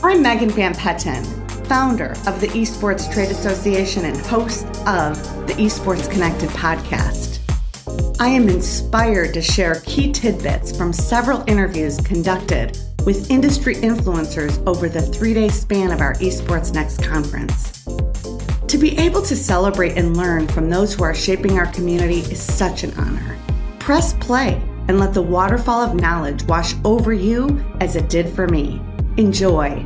I'm Megan Van Petten, founder of the Esports Trade Association and host of the Esports Connected podcast. I am inspired to share key tidbits from several interviews conducted with industry influencers over the three day span of our Esports Next conference. To be able to celebrate and learn from those who are shaping our community is such an honor. Press play and let the waterfall of knowledge wash over you as it did for me. Enjoy.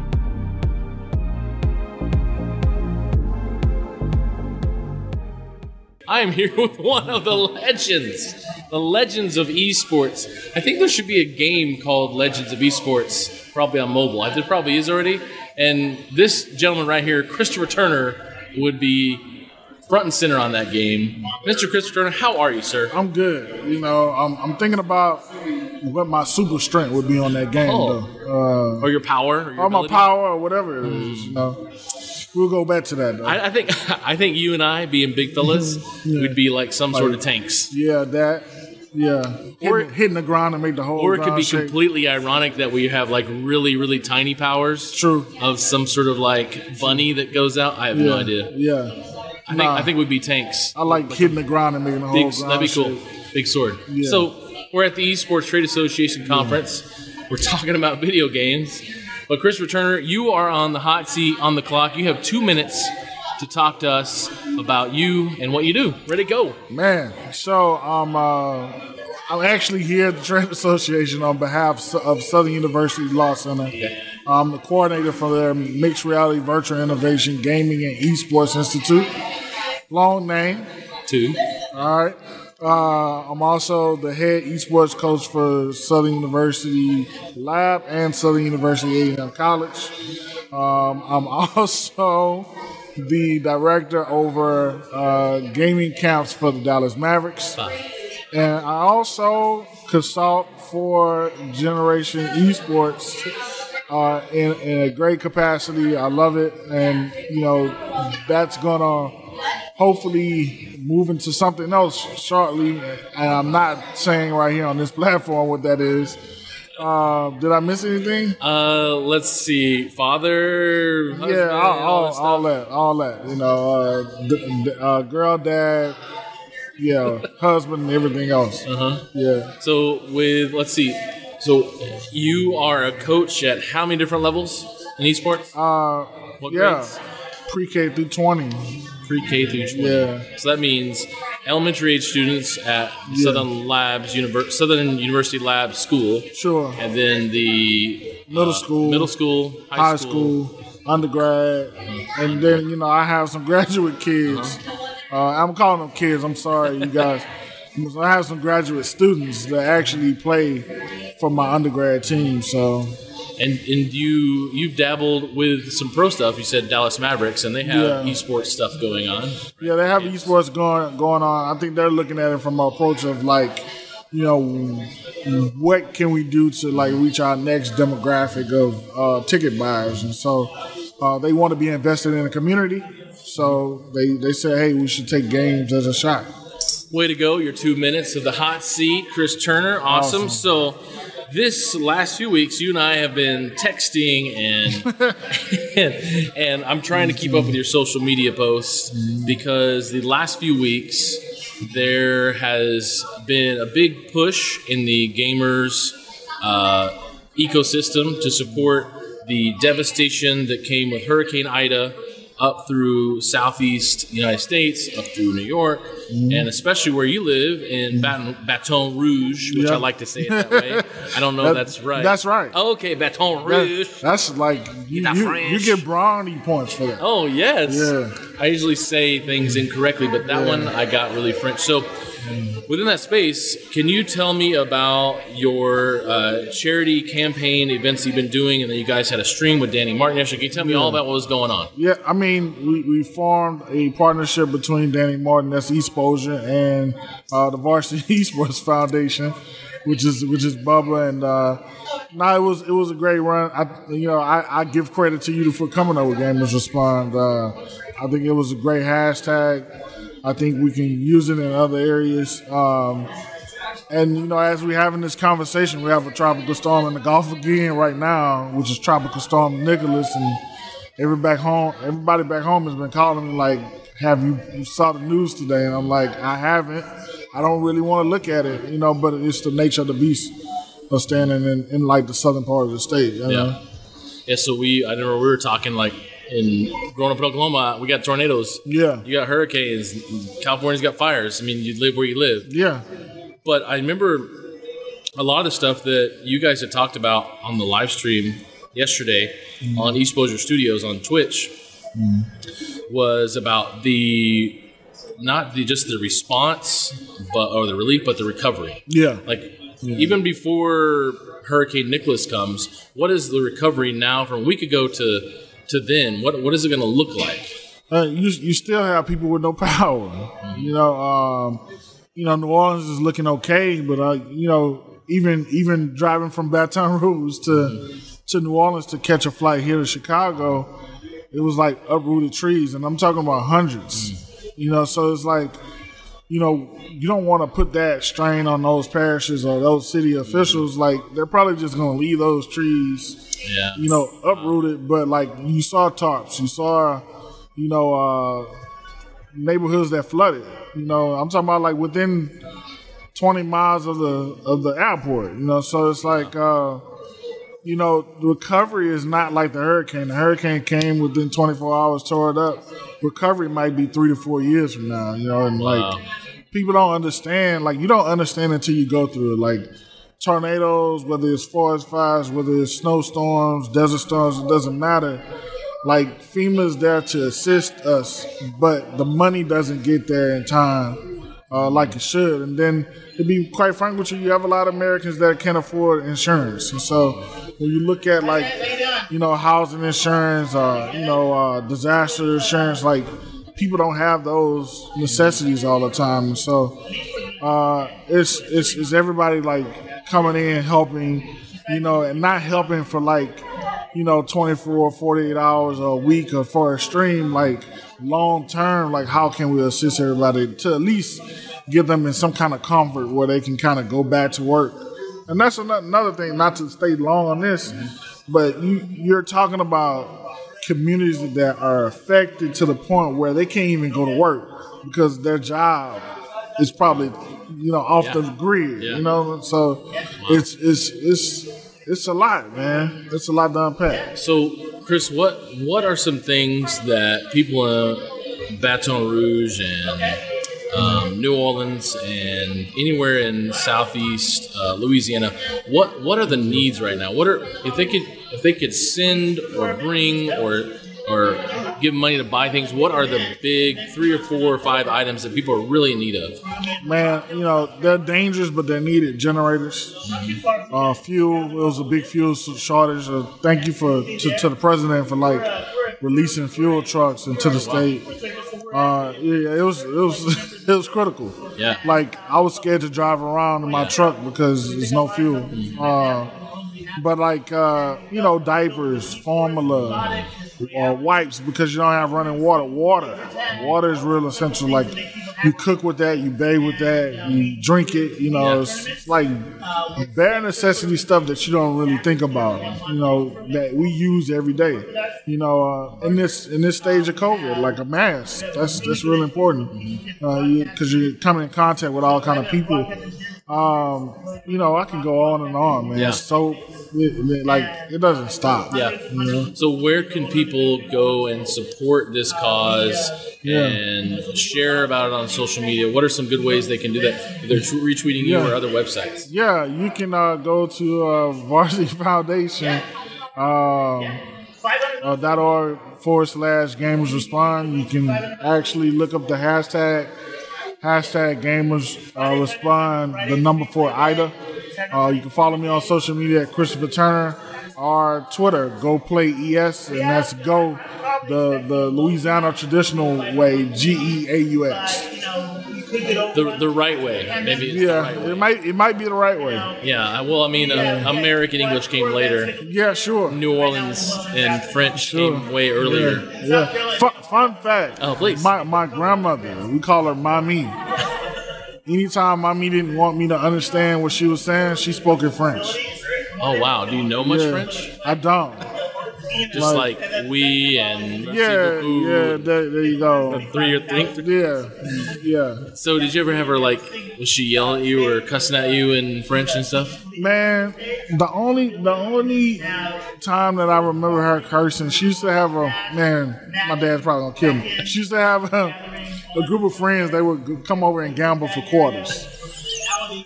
I am here with one of the legends, the legends of esports. I think there should be a game called Legends of Esports, probably on mobile. There probably is already. And this gentleman right here, Christopher Turner, would be front and center on that game. Mr. Christopher Turner, how are you, sir? I'm good. You know, I'm, I'm thinking about what my super strength would be on that game, Oh. though. or your power? Or, Uh, your or my power, or whatever it is. You know, we'll go back to that, though. I, I think I think you and I, being big fellas, we'd be like some sort of tanks. yeah, that. Yeah, Or- hitting the ground and make the whole. Or it could be shake. completely ironic that we have like really, really tiny powers. True. Of some sort of like bunny that goes out. I have Yeah, no idea. Yeah, I think I think we'd be tanks. I like hitting the ground and making the whole Big, that'd be cool. shake. Big sword. Yeah. So we're at the Esports Trade Association conference. We're talking about video games. But Christopher Turner, you are on the hot seat on the clock. You have two minutes to talk to us about you and what you do. Ready, go. Man, so um, uh, I'm actually here at the Trade Association on behalf of Southern University Law Center. I'm the coordinator for their Mixed Reality Virtual Innovation Gaming and Esports Institute. Long name. Two. All right. Uh, I'm also the head esports coach for Southern University Lab and Southern University A&M College. Um, I'm also the director over uh, gaming camps for the Dallas Mavericks. And I also consult for Generation Esports uh, in, in a great capacity. I love it. And, you know, that's going to hopefully move into something else shortly. And I'm not saying right here on this platform what that is. Uh, did I miss anything? Uh, let's see. Father. husband, yeah, all, all, that all that, all that. You know, uh, d- d- uh, girl, dad, yeah, husband, and everything else. Uh-huh. Yeah. So with let's see. So you are a coach at how many different levels in esports? Uh, What yeah, grades? pre-K through 20. Pre-K through 20. Yeah. So that means elementary age students at Southern Labs Univer- Southern University Labs School, Sure. and then the Middle uh, school, middle school, high, high school, undergrad, and then you know I have some graduate kids. uh I'm calling them kids. I'm sorry, you guys. I have some graduate students that actually play for my undergrad team. So And and you you've dabbled with some pro stuff. You said Dallas Mavericks, and they have Yeah. esports stuff going on. yeah, they have esports going going on. I think they're looking at it from an approach of like, you know, what can we do to like reach our next demographic of uh, ticket buyers, and so uh, they want to be invested in the community. So they they said, hey, we should take games as a shot. Way to go! Your two minutes of the hot seat, Chris Turner. Awesome. Awesome. So, this last few weeks, you and I have been texting and, and and I'm trying to keep up with your social media posts because the last few weeks there has been a big push in the gamers uh, ecosystem to support the devastation that came with Hurricane Ida up through southeast United States, up through New York, and especially where you live in Baton, Baton Rouge, which Yeah. I like to say it that way. I don't know if That- that's right. that's right. Okay, Baton That- Rouge. that's like you, you, you get brownie points for that. Oh yes. Yeah. I usually say things incorrectly, but that one I got really French. So within that space, can you tell me about your uh, charity campaign events you've been doing, and then you guys had a stream with Danny Martin yesterday? Can you tell me all about what was going on? Yeah, I mean, we, we formed a partnership between Danny Martin, that's Exposure, and uh, the Varsity Esports Foundation, which is which is Bubba. And uh, no, it was it was a great run. I you know I, I give credit to you for coming up with Gamers Respond. Uh, I think it was a great hashtag. I think we can use it in other areas. Um, and you know, as we're having this conversation, we have a tropical storm in the Gulf again right now, which is Tropical Storm Nicholas, and every back home, everybody back home has been calling me like, "Have you, you saw the news today?" And I'm like, "I haven't. I don't really want to look at it, you know, but it's the nature of the beast of standing in, in like the southern part of the state." You know? Yeah. Yeah. So we, I remember we were talking like in growing up in Oklahoma, we got tornadoes. Yeah. You got hurricanes. California's got fires. I mean, you live where you live. Yeah. But I remember a lot of the stuff that you guys had talked about on the live stream yesterday mm-hmm. on Exposure Studios on Twitch was about the not the just the response, but or the relief, but the recovery. Yeah. Like even before Hurricane Nicholas comes, what is the recovery now from a week ago to to then? What what is it going to look like? uh, you you still have people with no power. You know, um, you know, New Orleans is looking okay, but uh, you know, even even driving from Baton Rouge to to New Orleans to catch a flight here to Chicago, it was like uprooted trees, and I'm talking about hundreds. You know, so it's like, you know, you don't want to put that strain on those parishes or those city officials. Like they're probably just going to leave those trees Yeah. you know, uprooted, but like you saw tarps, you saw, you know, uh, neighborhoods that flooded. You know, I'm talking about like within 20 miles of the of the airport. You know, so it's like, uh, you know, the recovery is not like the hurricane. The hurricane came within 24 hours, tore it up. Recovery might be three to four years from now. You know, and Wow. like people don't understand. Like you don't understand until you go through it. Like tornadoes, whether it's forest fires, whether it's snowstorms, desert storms, it doesn't matter. Like FEMA's there to assist us, but the money doesn't get there in time uh, like it should. And then to be quite frank with you, you have a lot of Americans that can't afford insurance. And so when you look at like, you know, housing insurance, uh, you know, uh, disaster insurance, like people don't have those necessities all the time. So uh, it's, it's it's everybody like coming in helping, you know, and not helping for like, you know, 24, or 48 hours a week or for a stream, like long term, like how can we assist everybody to at least give them in some kind of comfort where they can kind of go back to work. And that's another thing, not to stay long on this, but you, you're talking about communities that are affected to the point where they can't even go to work because their job is probably you know off the grid. Yeah. You know, so it's it's it's it's a lot, man. It's a lot to unpack. So, Chris, what what are some things that people in Baton Rouge and um, New Orleans and anywhere in Southeast uh, Louisiana, what what are the needs right now? What are if they could if they could send or bring or or give money to buy things? What are the big three or four or five items that people are really in need of? Man, you know they're dangerous, but they're needed. Generators, uh, fuel. It was a big fuel shortage. Uh, thank you for to, to the president for like releasing fuel trucks into the state. Uh, yeah, it was it was it was critical. Yeah. like I was scared to drive around in my truck because there's no fuel. Uh, but like uh, you know, diapers, formula, or wipes because you don't have running water. Water, water is real essential. Like you cook with that, you bathe with that, you drink it. You know, it's, like bare necessity stuff that you don't really think about. You know, that we use every day. You know, uh, in this in this stage of COVID, like a mask, that's that's really important because you, are coming in contact with all kind of people. Um, you know, I can go on and on, man. Yeah. So, it, it- like, it doesn't stop. Yeah. You know? So where can people go and support this cause Yeah. and share about it on social media? What are some good ways they can do that? They're retweeting you Yeah. or other websites. Yeah, you can uh, go to uh, Varsity Foundation um, uh, dot org forward slash gamers respond. You can actually look up the hashtag hashtag gamers uh, respond the number four Ida. Uh, you can follow me on social media at Christopher Turner or Twitter Go Play ES and that's Go the the Louisiana traditional way G E A U X. The, the right way. Maybe Yeah, right way. it might it might be the right way. Yeah. Well, I mean, uh, American English came later. Yeah, sure. New Orleans and French Sure. came way earlier. Yeah. Fun, fun fact. Oh, please. My my grandmother, we call her mommy. Anytime mommy didn't want me to understand what she was saying, she spoke in French. Oh wow, do you know much Yeah. French? I don't. Just Like- like, we and Yeah, yeah, there, there you go. three or think. Yeah, yeah. So did you ever have her like? Was she yelling at you or cussing at you in French and stuff? Man, the only the only time that I remember her cursing, she used to have a man. My dad's probably gonna kill me. She used to have a, a group of friends. They would come over and gamble for quarters,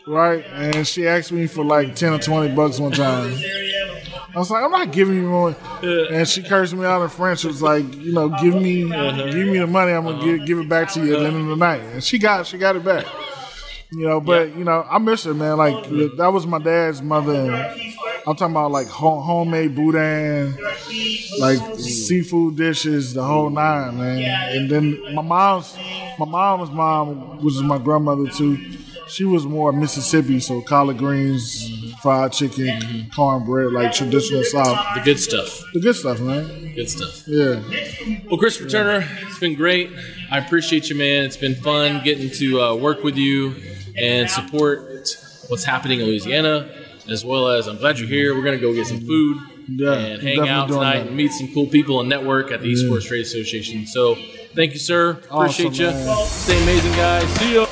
right? And she asked me for like ten or twenty bucks one time. I was like, I'm not giving you more. And she cursed me out in French. It was like, you know, give me, uh-huh. give me the money. I'm gonna uh-huh. give, give it back to you at the end of the night. And she got, she got it back. You know, but you know, I miss her, man. Like that was my dad's mother. And I'm talking about like home, homemade boudin, like seafood dishes, the whole nine, man. And then my mom's, my mom's mom, which is my grandmother too. She was more Mississippi, so collard greens, fried chicken, cornbread, like traditional South. The good stuff. The good stuff, man. Good stuff. Yeah. Well, Christopher Turner, it's been great. I appreciate you, man. It's been fun getting to uh, work with you and support what's happening in Louisiana, as well as I'm glad you're here. We're gonna go get some food Yeah, and hang out tonight that. and meet some cool people and network at the Esports Trade Association. So, thank you, sir. Appreciate Awesome, you. man. Stay amazing, guys. See ya.